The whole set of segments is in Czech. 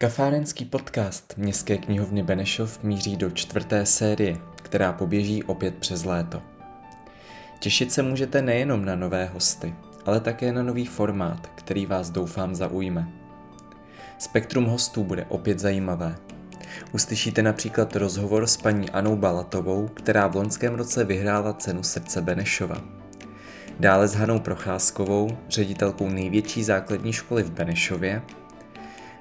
Kafárenský podcast Městské knihovny Benešov míří do čtvrté série, která poběží opět přes léto. Těšit se můžete nejenom na nové hosty, ale také na nový formát, který vás doufám zaujme. Spektrum hostů bude opět zajímavé. Uslyšíte například rozhovor s paní Anou Balatovou, která v loňském roce vyhrála cenu srdce Benešova. Dále s Hanou Procházkovou, ředitelkou největší základní školy v Benešově,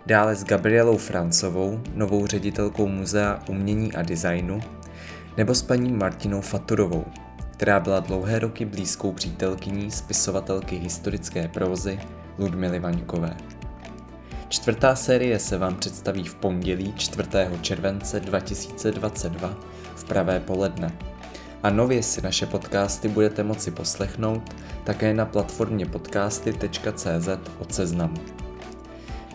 dále s Gabrielou Francovou, novou ředitelkou Muzea umění a designu, nebo s paní Martinou Faturovou, která byla dlouhé roky blízkou přítelkyní spisovatelky historické prózy Ludmily Vaňkové. Čtvrtá série se vám představí v pondělí 4. července 2022 v pravé poledne. A nově si naše podcasty budete moci poslechnout také na platformě podcasty.cz od seznamu.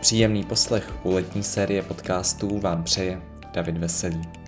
Příjemný poslech u letní série podcastů vám přeje David Veselý.